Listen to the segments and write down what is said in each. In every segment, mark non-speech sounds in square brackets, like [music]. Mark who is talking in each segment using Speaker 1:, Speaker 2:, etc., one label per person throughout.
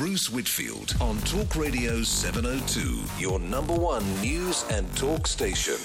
Speaker 1: Bruce Whitfield on Talk Radio 702, your number one news and talk station.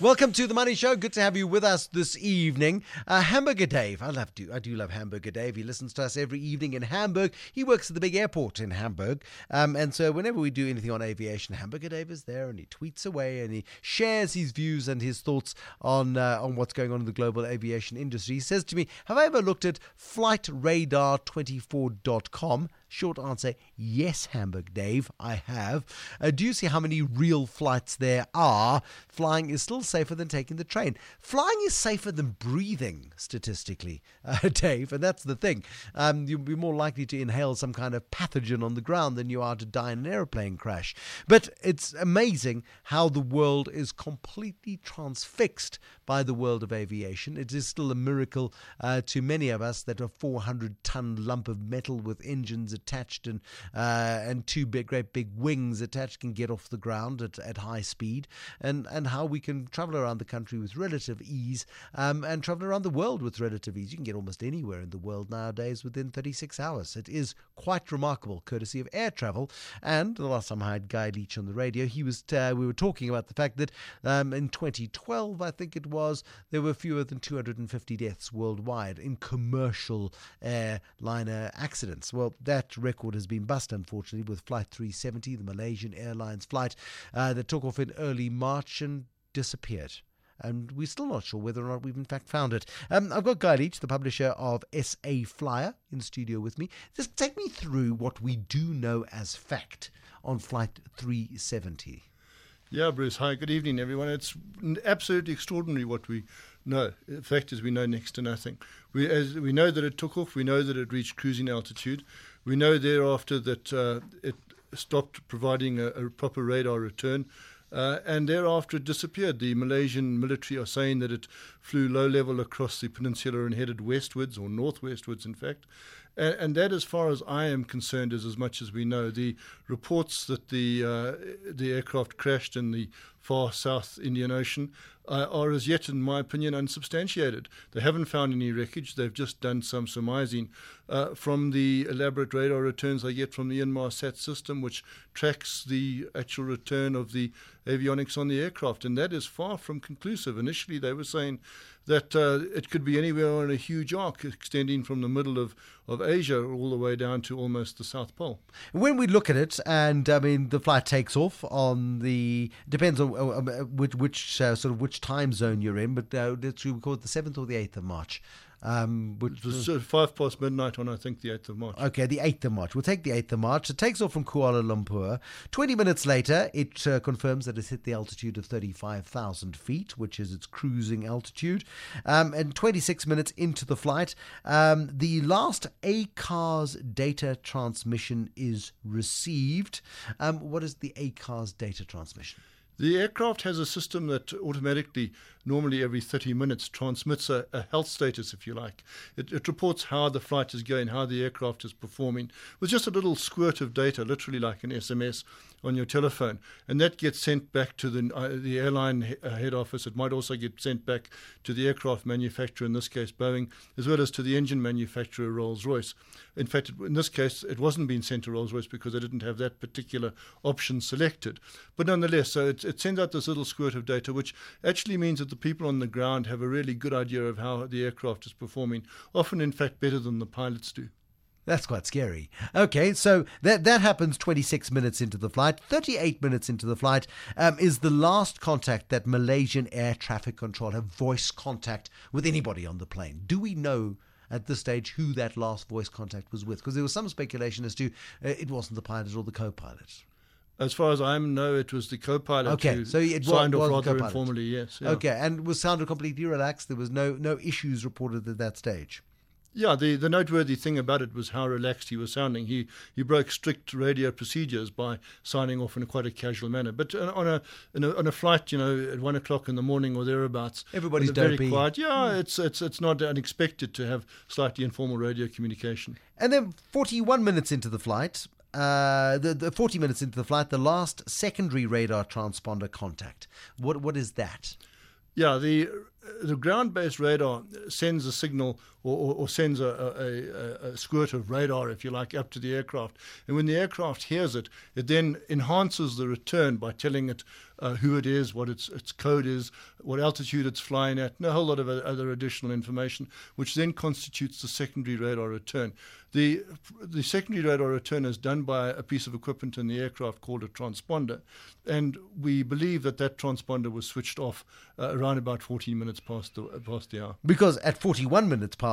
Speaker 2: Welcome to the Money Show. Good to have you with us this evening. Uh, Hamburger Dave, I love to, I do love Hamburger Dave. He listens to us every evening in Hamburg. He works at the big airport in Hamburg, um, and so whenever we do anything on aviation, Hamburger Dave is there, and he tweets away and he shares his views and his thoughts on uh, on what's going on in the global aviation industry. He says to me, "Have I ever looked at FlightRadar24.com?" Short answer, yes, Hamburg Dave, I have. Uh, do you see how many real flights there are? Flying is still safer than taking the train. Flying is safer than breathing, statistically, [laughs] uh, Dave, and that's the thing. Um, you'll be more likely to inhale some kind of pathogen on the ground than you are to die in an aeroplane crash. But it's amazing how the world is completely transfixed by the world of aviation. It is still a miracle uh, to many of us that a 400 ton lump of metal with engines attached and uh, and two big, great big wings attached can get off the ground at, at high speed, and, and how we can travel around the country with relative ease um, and travel around the world with relative ease. You can get almost anywhere in the world nowadays within 36 hours. It is quite remarkable, courtesy of air travel. And the last time I had Guy Leitch on the radio, he was uh, we were talking about the fact that um, in 2012, I think it was, there were fewer than 250 deaths worldwide in commercial airliner accidents. Well, that record has been bust, unfortunately, with Flight 370, the Malaysian Airlines flight that took off in early March and disappeared and we're still not sure whether or not we've in fact found it. Um, I've got Guy Leitch, the publisher of SA Flyer, in studio with me. Just take me through what we do know as fact on Flight 370.
Speaker 3: Yeah, Bruce. Hi, good evening, everyone. It's absolutely extraordinary what we know. The fact is, we know next to nothing. We, as, we know that it took off. We know that it reached cruising altitude. We know thereafter that uh, it stopped providing a, a proper radar return. Uh, and thereafter it disappeared. The Malaysian military are saying that it flew low level across the peninsula and headed westwards, or northwestwards, in fact. And, and that, as far as I am concerned, is as much as we know. The reports that the uh, the aircraft crashed in the far South Indian Ocean uh, are as yet, in my opinion, unsubstantiated. They haven't found any wreckage. They've just done some surmising uh, from the elaborate radar returns they get from the Inmarsat system, which tracks the actual return of the avionics on the aircraft, and that is far from conclusive. Initially, they were saying that uh, it could be anywhere on a huge arc extending from the middle of, of Asia all the way down to almost the South Pole.
Speaker 2: When we look at it, and I mean, the flight takes off on the depends on uh, which, which uh, sort of which time zone you're in, but uh, let's we call it the seventh or the eighth of March.
Speaker 3: Um, which it was uh, five past midnight on, I think, the 8th of March.
Speaker 2: Okay, the 8th of March. We'll take the 8th of March. It takes off from Kuala Lumpur. 20 minutes later, it uh, confirms that it's hit the altitude of 35,000 feet, which is its cruising altitude. Um, and 26 minutes into the flight, um, the last ACARS data transmission is received. Um, what is the ACARS data transmission?
Speaker 3: The aircraft has a system that automatically, normally every 30 minutes, transmits a, a health status, if you like. It, it, reports how the flight is going, how the aircraft is performing, with just a little squirt of data, literally like an SMS on your telephone. And that gets sent back to the, uh, the airline he- uh, head office. It might also get sent back to the aircraft manufacturer, in this case Boeing, as well as to the engine manufacturer, Rolls Royce. In fact, in this case, it wasn't being sent to Rolls Royce because they didn't have that particular option selected. But nonetheless, so it's, it sends out this little squirt of data, which actually means that the people on the ground have a really good idea of how the aircraft is performing, often, in fact, better than the pilots do.
Speaker 2: That's quite scary. Okay, so that that happens 26 minutes into the flight. 38 minutes into the flight um, is the last contact that Malaysian air traffic control have voice contact with anybody on the plane. Do we know at this stage who that last voice contact was with? Because there was some speculation as to uh, it wasn't the pilot or the co-pilot.
Speaker 3: As far as I know, it was the co-pilot
Speaker 2: okay,
Speaker 3: who
Speaker 2: so it
Speaker 3: signed
Speaker 2: was,
Speaker 3: off rather
Speaker 2: co-pilot.
Speaker 3: informally. Yes. yeah.
Speaker 2: Okay, and was sounded completely relaxed. There was no no issues reported at that stage.
Speaker 3: Yeah, the, the noteworthy thing about it was how relaxed he was sounding. He he broke strict radio procedures by signing off in a quite a casual manner. But uh, on a, on a on a flight, you know, at one o'clock in the morning or thereabouts,
Speaker 2: Everybody's
Speaker 3: very
Speaker 2: dopey.
Speaker 3: quiet. Yeah, it's it's it's not unexpected to have slightly informal radio communication.
Speaker 2: And then 41 minutes into the flight, uh, the, the 40 minutes into the flight, the last secondary radar transponder contact. What what is that?
Speaker 3: Yeah, the the ground-based radar sends a signal or, or, sends a, a, a, a, squirt of radar, if you like, up to the aircraft. And when the aircraft hears it, it then enhances the return by telling it uh, who it is, what its its code is, what altitude it's flying at, and a whole lot of other additional information, which then constitutes the secondary radar return. The the secondary radar return is done by a piece of equipment in the aircraft called a transponder, and we believe that that transponder was switched off uh, around about 14 minutes past the past the hour.
Speaker 2: Because at 41 minutes past,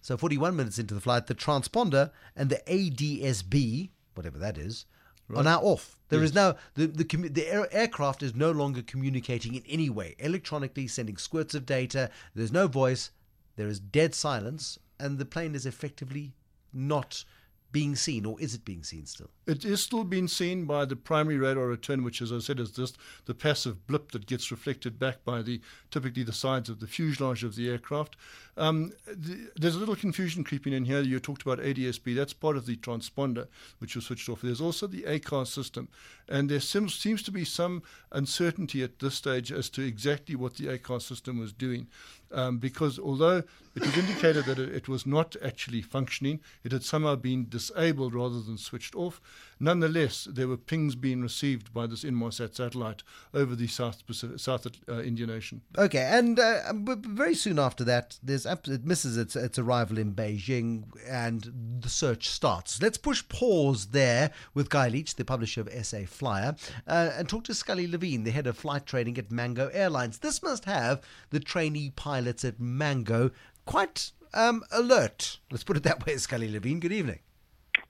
Speaker 2: so 41 minutes into the flight, the transponder and the ADSB, whatever that is, right. are now off. There yes. is now the the, the air, aircraft is no longer communicating in any way electronically, sending squirts of data. There's no voice. There is dead silence, and the plane is effectively not being seen, or is it being seen still?
Speaker 3: It is still being seen by the primary radar return, which, as I said, is just the passive blip that gets reflected back by the typically the sides of the fuselage of the aircraft. Um, the, there's a little confusion creeping in here. You talked about ADSB. That's part of the transponder, which was switched off. There's also the ACARS system, and there seems, seems to be some uncertainty at this stage as to exactly what the ACARS system was doing um, because although it was indicated that it, it, was not actually functioning, it had somehow been disabled rather than switched off. Nonetheless, there were pings being received by this Inmarsat satellite over the South Pacific, South uh, Indian Ocean.
Speaker 2: Okay, and uh, very soon after that, there's it misses its its arrival in Beijing, and the search starts. Let's push pause there with Guy Leitch, the publisher of SA Flyer, uh, and talk to Scully Levine, the head of flight training at Mango Airlines. This must have the trainee pilots at Mango quite um, alert. Let's put it that way, Scully Levine. Good evening.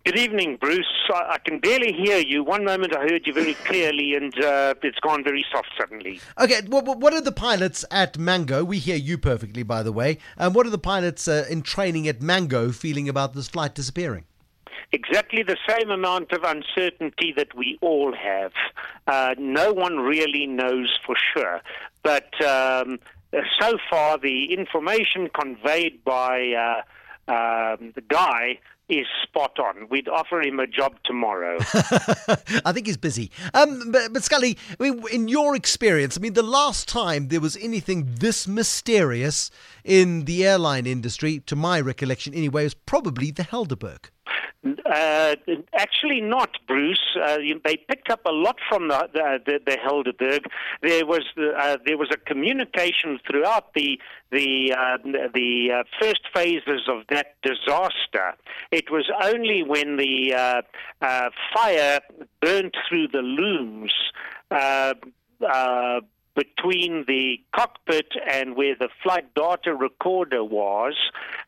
Speaker 4: Good evening, Bruce. I, I, can barely hear you. One moment I heard you very clearly, and uh, it's gone very soft suddenly.
Speaker 2: Okay, what, what are the pilots at Mango? We hear you perfectly, by the way. And um, what are the pilots uh, in training at Mango feeling about this flight disappearing?
Speaker 4: Exactly the same amount of uncertainty that we all have. Uh, no one really knows for sure. But um, so far, the information conveyed by uh, um, the guy is spot on. We'd offer him a job tomorrow. [laughs]
Speaker 2: I think he's busy. Um, but, but Scully, I mean, in your experience, I mean, the last time there was anything this mysterious in the airline industry, to my recollection anyway, was probably the Helderberg.
Speaker 4: Uh, actually, not Bruce. Uh, they picked up a lot from the the, the, the Helderberg. There was uh, there was a communication throughout the the uh, the uh, first phases of that disaster. It was only when the uh, fire burned through the looms between the cockpit and where the flight data recorder was,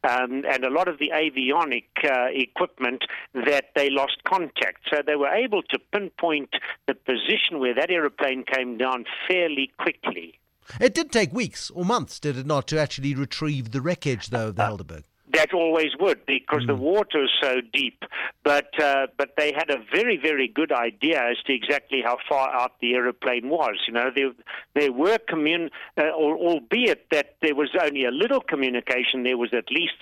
Speaker 4: um, and a lot of the avionic uh, equipment, that they lost contact. So they were able to pinpoint the position where that aeroplane came down fairly quickly.
Speaker 2: It did take weeks or months, did it not, to actually retrieve the wreckage, though, of the uh, Helderberg?
Speaker 4: That always would because mm. the water is so deep. But uh, but they had a very very good idea as to exactly how far out the aeroplane was. You know, there there were commun, uh, albeit that there was only a little communication. There was at least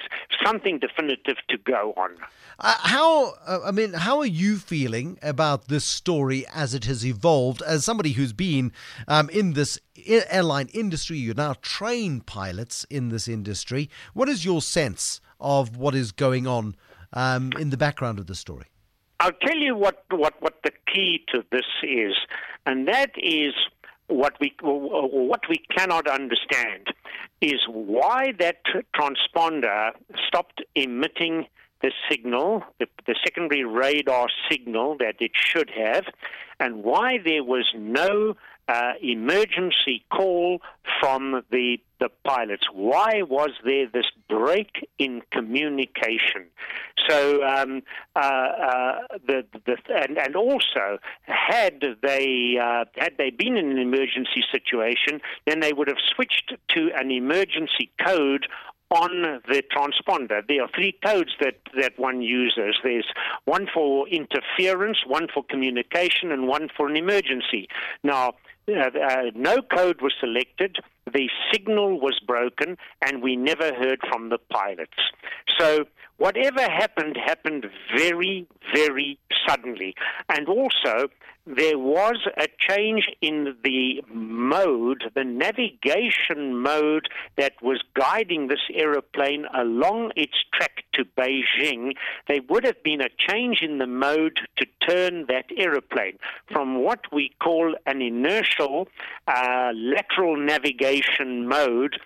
Speaker 4: something definitive to go on.
Speaker 2: Uh, how uh, I mean, how are you feeling about this story as it has evolved? As somebody who's been um, in this airline industry, you now train pilots in this industry. What is your sense of what is going on um, in the background of the story?
Speaker 4: I'll tell you what, what, what the key to this is, and that is what we what we cannot understand is why that transponder stopped emitting the signal, the, the secondary radar signal that it should have, and why there was no uh, emergency call from the the pilots. Why was there this break in communication? So, um, uh, uh, the, the, and, and also, had they uh, had they been in an emergency situation, then they would have switched to an emergency code on the transponder. There are three codes that, that one uses. There's one for interference, one for communication, and one for an emergency. Now, uh, no code was selected, the signal was broken, and we never heard from the pilots. So whatever happened happened very, very suddenly. And also, there was a change in the mode, the navigation mode that was guiding this aeroplane along its track to Beijing. There would have been a change in the mode to turn that aeroplane from what we call an inertial uh, lateral navigation mode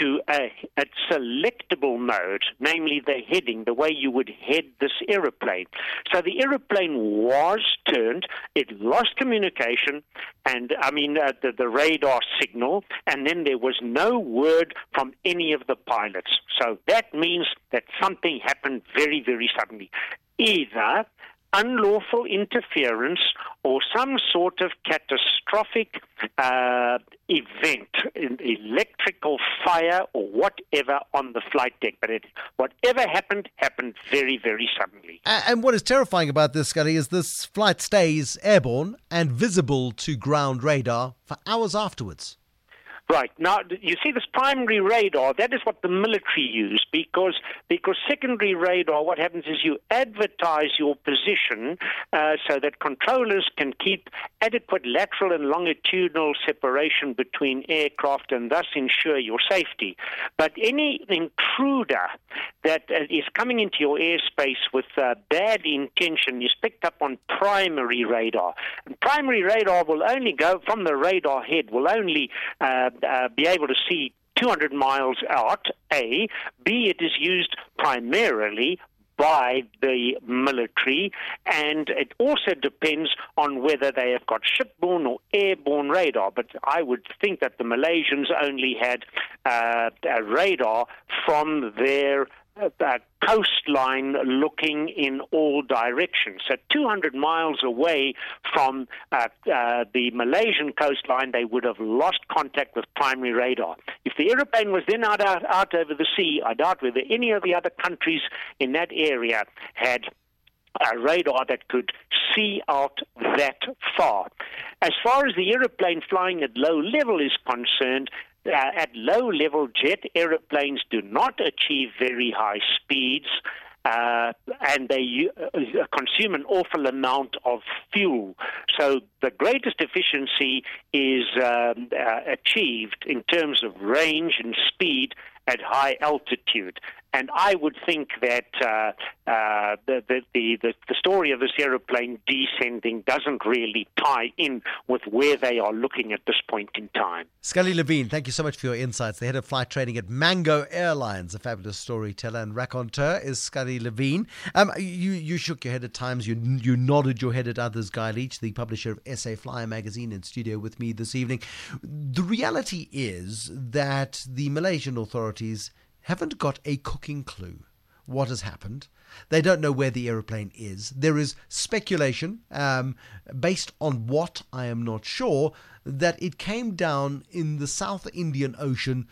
Speaker 4: to a, a, selectable mode, namely the heading, the way you would head this aeroplane. So the aeroplane was turned, it lost communication, and I mean uh, the, the radar signal, and then there was no word from any of the pilots. So that means that something happened very, very suddenly. Either unlawful interference or some sort of catastrophic uh, event, electrical fire or whatever on the flight deck. But it, whatever happened, happened very, very suddenly.
Speaker 2: And what is terrifying about this, Scotty, is this flight stays airborne and visible to ground radar for hours afterwards.
Speaker 4: Right. Now, you see this primary radar, that is what the military use because, because secondary radar, what happens is you advertise your position uh, so that controllers can keep adequate lateral and longitudinal separation between aircraft and thus ensure your safety. But any intruder that uh, is coming into your airspace with uh, bad intention is picked up on primary radar. And primary radar will only go from the radar head, will only uh, uh, be able to see 200 miles out, A. B, it is used primarily by the military, and it also depends on whether they have got shipborne or airborne radar. But I would think that the Malaysians only had uh, radar from their uh, coastline looking in all directions. So 200 miles away from uh, uh, the Malaysian coastline, they would have lost contact with primary radar. If the aeroplane was then out, out, out over the sea, I doubt whether any of the other countries in that area had a radar that could see out that far. As far as the aeroplane flying at low level is concerned, uh, at low level jet aeroplanes do not achieve very high speeds. Uh, and they uh, consume an awful amount of fuel. So the greatest efficiency is um, uh, achieved in terms of range and speed at high altitude. And I would think that uh, uh, the, the, the, the, story of this aeroplane descending doesn't really tie in with where they are looking at this point in time.
Speaker 2: Scully Levine, thank you so much for your insights. The head of flight training at Mango Airlines, a fabulous storyteller and raconteur, is Scully Levine. Um, you, you shook your head at times, you, you nodded your head at others. Guy Leitch, the publisher of SA Flyer magazine, in studio with me this evening. The reality is that the Malaysian authorities haven't got a cooking clue what has happened. They don't know where the aeroplane is. There is speculation, um, based on what I am not sure, that it came down in the South Indian Ocean,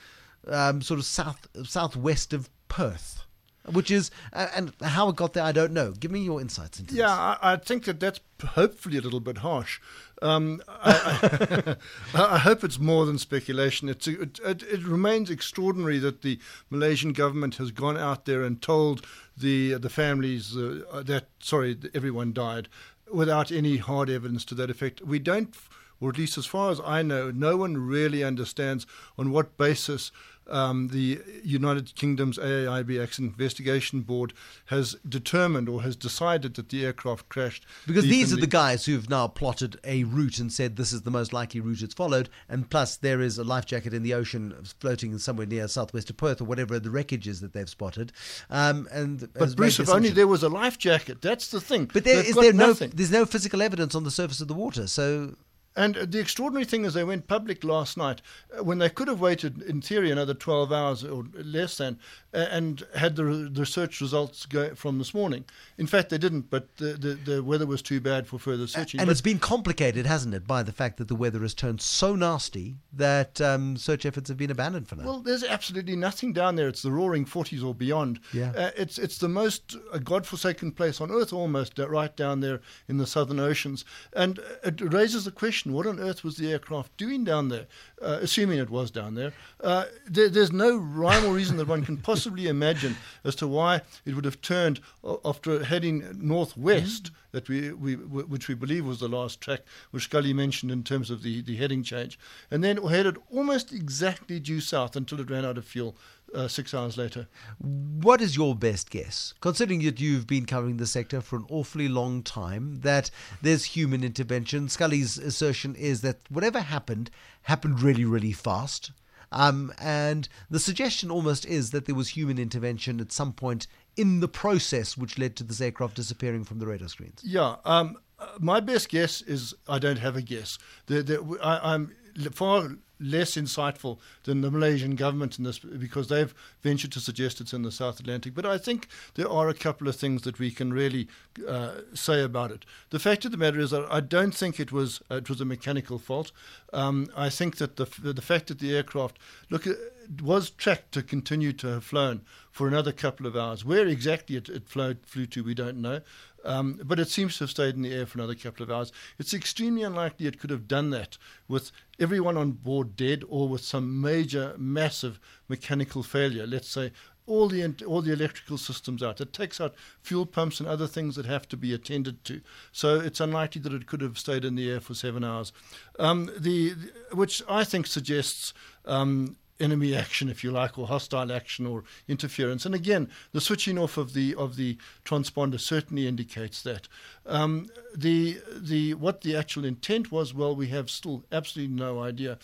Speaker 2: um, sort of south southwest of Perth which is uh, and how it got there, I don't know. Give me your insights into
Speaker 3: yeah,
Speaker 2: this.
Speaker 3: Yeah, I, I, think that that's hopefully a little bit harsh. Um, I, I, [laughs] I, hope it's more than speculation. It's it, it, it, remains extraordinary that the Malaysian government has gone out there and told the the families uh, that sorry everyone died without any hard evidence to that effect. We don't or at least as far as I know, no one really understands on what basis um, the United Kingdom's AAIB Accident Investigation Board has determined or has decided that the aircraft crashed.
Speaker 2: Because these are the, the guys who've now plotted a route and said this is the most likely route it's followed, and plus there is a life jacket in the ocean floating somewhere near southwest of Perth or whatever the wreckage is that they've spotted. Um, and
Speaker 3: but Bruce, if only there was a life jacket, that's the thing.
Speaker 2: But there, is there no? There's no physical evidence on the surface of the water, so
Speaker 3: and the extraordinary thing is, they went public last night uh, when they could have waited, in theory, another 12 hours or less than, and had the, the research results go from this morning. In fact, they didn't, but the, the, the weather was too bad for further searching.
Speaker 2: And
Speaker 3: but
Speaker 2: it's been complicated, hasn't it, by the fact that the weather has turned so nasty that um, search efforts have been abandoned for now.
Speaker 3: Well, there's absolutely nothing down there. It's the roaring 40s or beyond.
Speaker 2: Yeah.
Speaker 3: Uh, it's, it's the most uh, godforsaken place on earth, almost, uh, right down there in the southern oceans. And it raises the question what on earth was the aircraft doing down there, uh, assuming it was down there? Uh, there? There's no rhyme or reason that one can possibly [laughs] possibly imagine as to why it would have turned after heading northwest, mm. that we, we, which we believe was the last track, which Scully mentioned in terms of the, the heading change, and then headed almost exactly due south until it ran out of fuel uh, six hours later.
Speaker 2: What is your best guess, considering that you've been covering the sector for an awfully long time, that there's human intervention? Scully's assertion is that whatever happened, happened really, really fast. Um, and the suggestion almost is that there was human intervention at some point in the process which led to this aircraft disappearing from the radar screens.
Speaker 3: Yeah. Um, uh, my best guess is I don't have a guess. The, the, I, I'm far less insightful than the Malaysian government in this because they've ventured to suggest it's in the South Atlantic. But I think there are a couple of things that we can really uh, say about it. The fact of the matter is that I don't think it was uh, it was a mechanical fault. Um, I think that the the fact that the aircraft look uh, was tracked to continue to have flown for another couple of hours. Where exactly it, it flowed, flew to, we don't know. Um, but it seems to have stayed in the air for another couple of hours. It's extremely unlikely it could have done that with everyone on board dead or with some major, massive mechanical failure. Let's say all the all the electrical systems out. It takes out fuel pumps and other things that have to be attended to. So it's unlikely that it could have stayed in the air for seven hours. Um, the, which I think suggests. Um, enemy action, if you like, or hostile action or interference. And again, the switching off of the of the transponder certainly indicates that. Um, the the what the actual intent was, well, we have still absolutely no idea.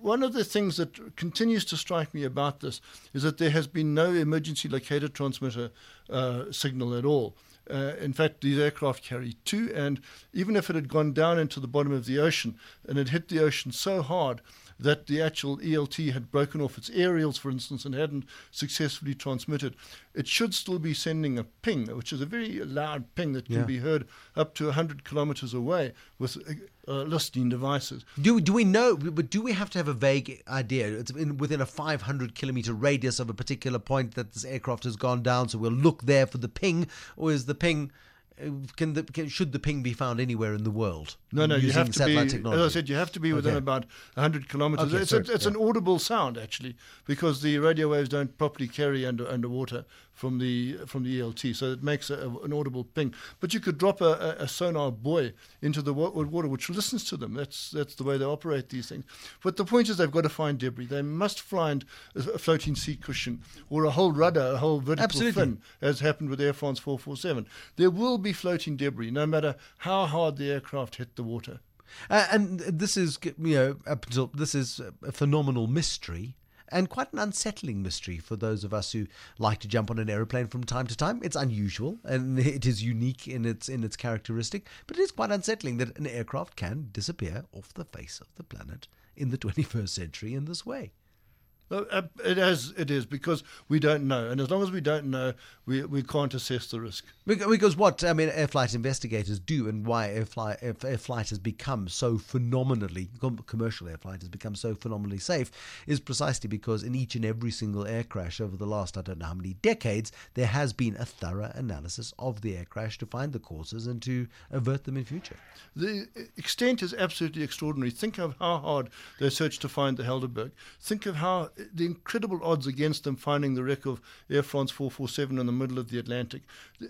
Speaker 3: One of the things that continues to strike me about this is that there has been no emergency locator transmitter uh, signal at all. Uh, in fact, these aircraft carry two, and even if it had gone down into the bottom of the ocean and it hit the ocean so hard that the actual ELT had broken off its aerials, for instance, and hadn't successfully transmitted, it should still be sending a ping, which is a very loud ping that can yeah. be heard up to 100 kilometers away with uh, uh, listening devices.
Speaker 2: Do, do we know, but do we have to have a vague idea? It's in, within a 500 kilometer radius of a particular point that this aircraft has gone down, so we'll look there for the ping, or is the ping can the, can, should the ping be found anywhere in the world?
Speaker 3: No, no, you have to be. Technology? As I said, you have to be within okay. about 100 kilometers. Okay, it's, a, it's yeah. an audible sound actually, because the radio waves don't properly carry under underwater from the from the ELT, so it makes a, an audible ping. But you could drop a, a, sonar buoy into the water, which listens to them. That's that's the way they operate these things. But the point is, they've got to find debris. They must find a floating seat cushion or a whole rudder, a whole vertical Absolutely. fin, as happened with Air France 447. There will be floating debris, no matter how hard the aircraft hit the water.
Speaker 2: Uh, and this is, you know, up until this is a phenomenal mystery and quite an unsettling mystery for those of us who like to jump on an aeroplane from time to time. It's unusual and [laughs] it is unique in its in its characteristic, but it is quite unsettling that an aircraft can disappear off the face of the planet in the [laughs] 21st century in this way.
Speaker 3: Uh, it is. It is because we don't know, and as long as we don't know, we we can't assess the risk.
Speaker 2: Because what I mean, air flight investigators do, and why air flight air, air flight has become so phenomenally commercial air flight has become so phenomenally safe, is precisely because in each and every single air crash over the last I don't know how many decades, there has been a thorough analysis of the air crash to find the causes and to avert them in future.
Speaker 3: The extent is absolutely extraordinary. Think of how hard they searched to find the Helderberg. Think of how the incredible odds against them finding the wreck of Air France 447 in the middle of the Atlantic.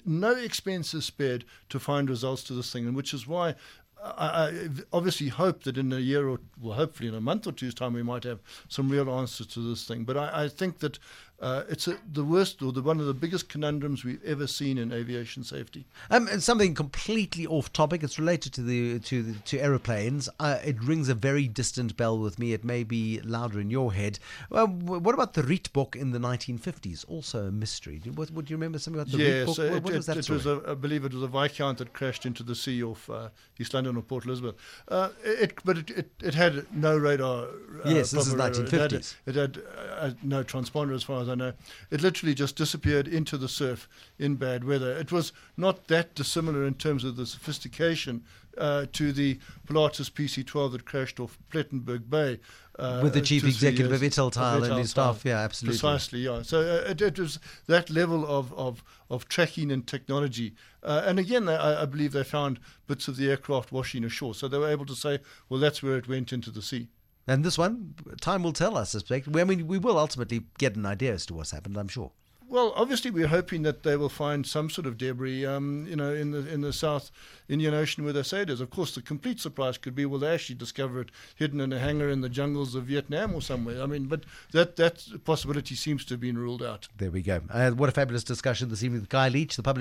Speaker 3: No expense is spared to find results to this thing, and which is why I, obviously hope that in a year or well, hopefully in a month or two's time, we might have some real answers to this thing. But I, I think that uh, it's a, the worst or the, one of the biggest conundrums we've ever seen in aviation safety.
Speaker 2: Um, something completely off topic. It's related to the to the, to aeroplanes. Uh, it rings a very distant bell with me. It may be louder in your head. Well, what about the Rietbok in the 1950s? Also a mystery. What, would you remember something about the
Speaker 3: yes,
Speaker 2: Rietbok?
Speaker 3: What, what it, was that? It story? was a, I believe it was a Viscount that crashed into the sea off uh, East London or Port Elizabeth. Uh, it, but it, it, it, had no radar.
Speaker 2: Uh, yes, this is 1950s.
Speaker 3: It had, it had uh, no transponder as far as I know. It literally just disappeared into the surf in bad weather. It was not that dissimilar in terms of the sophistication uh, to the Pilatus PC-12 that crashed off Plettenberg Bay.
Speaker 2: Uh, With the chief executive of Italtile and his staff, yeah, absolutely.
Speaker 3: Precisely, yeah. So uh, it, it, was that level of, of, of tracking and technology. Uh, and again, I, I, believe they found bits of the aircraft washing ashore. So they were able to say, well, that's where it went into the sea.
Speaker 2: And this one, time will tell, I suspect. I mean, we will ultimately get an idea as to what's happened, I'm sure.
Speaker 3: Well, obviously, we're hoping that they will find some sort of debris, um, you know, in the in the South Indian Ocean where they say it is. Of course, the complete surprise could be well, they actually discover it hidden in a hangar in the jungles of Vietnam or somewhere. I mean, but that that possibility seems to have been ruled out.
Speaker 2: There we go. Uh, what a fabulous discussion this evening with Guy Leitch, the publisher.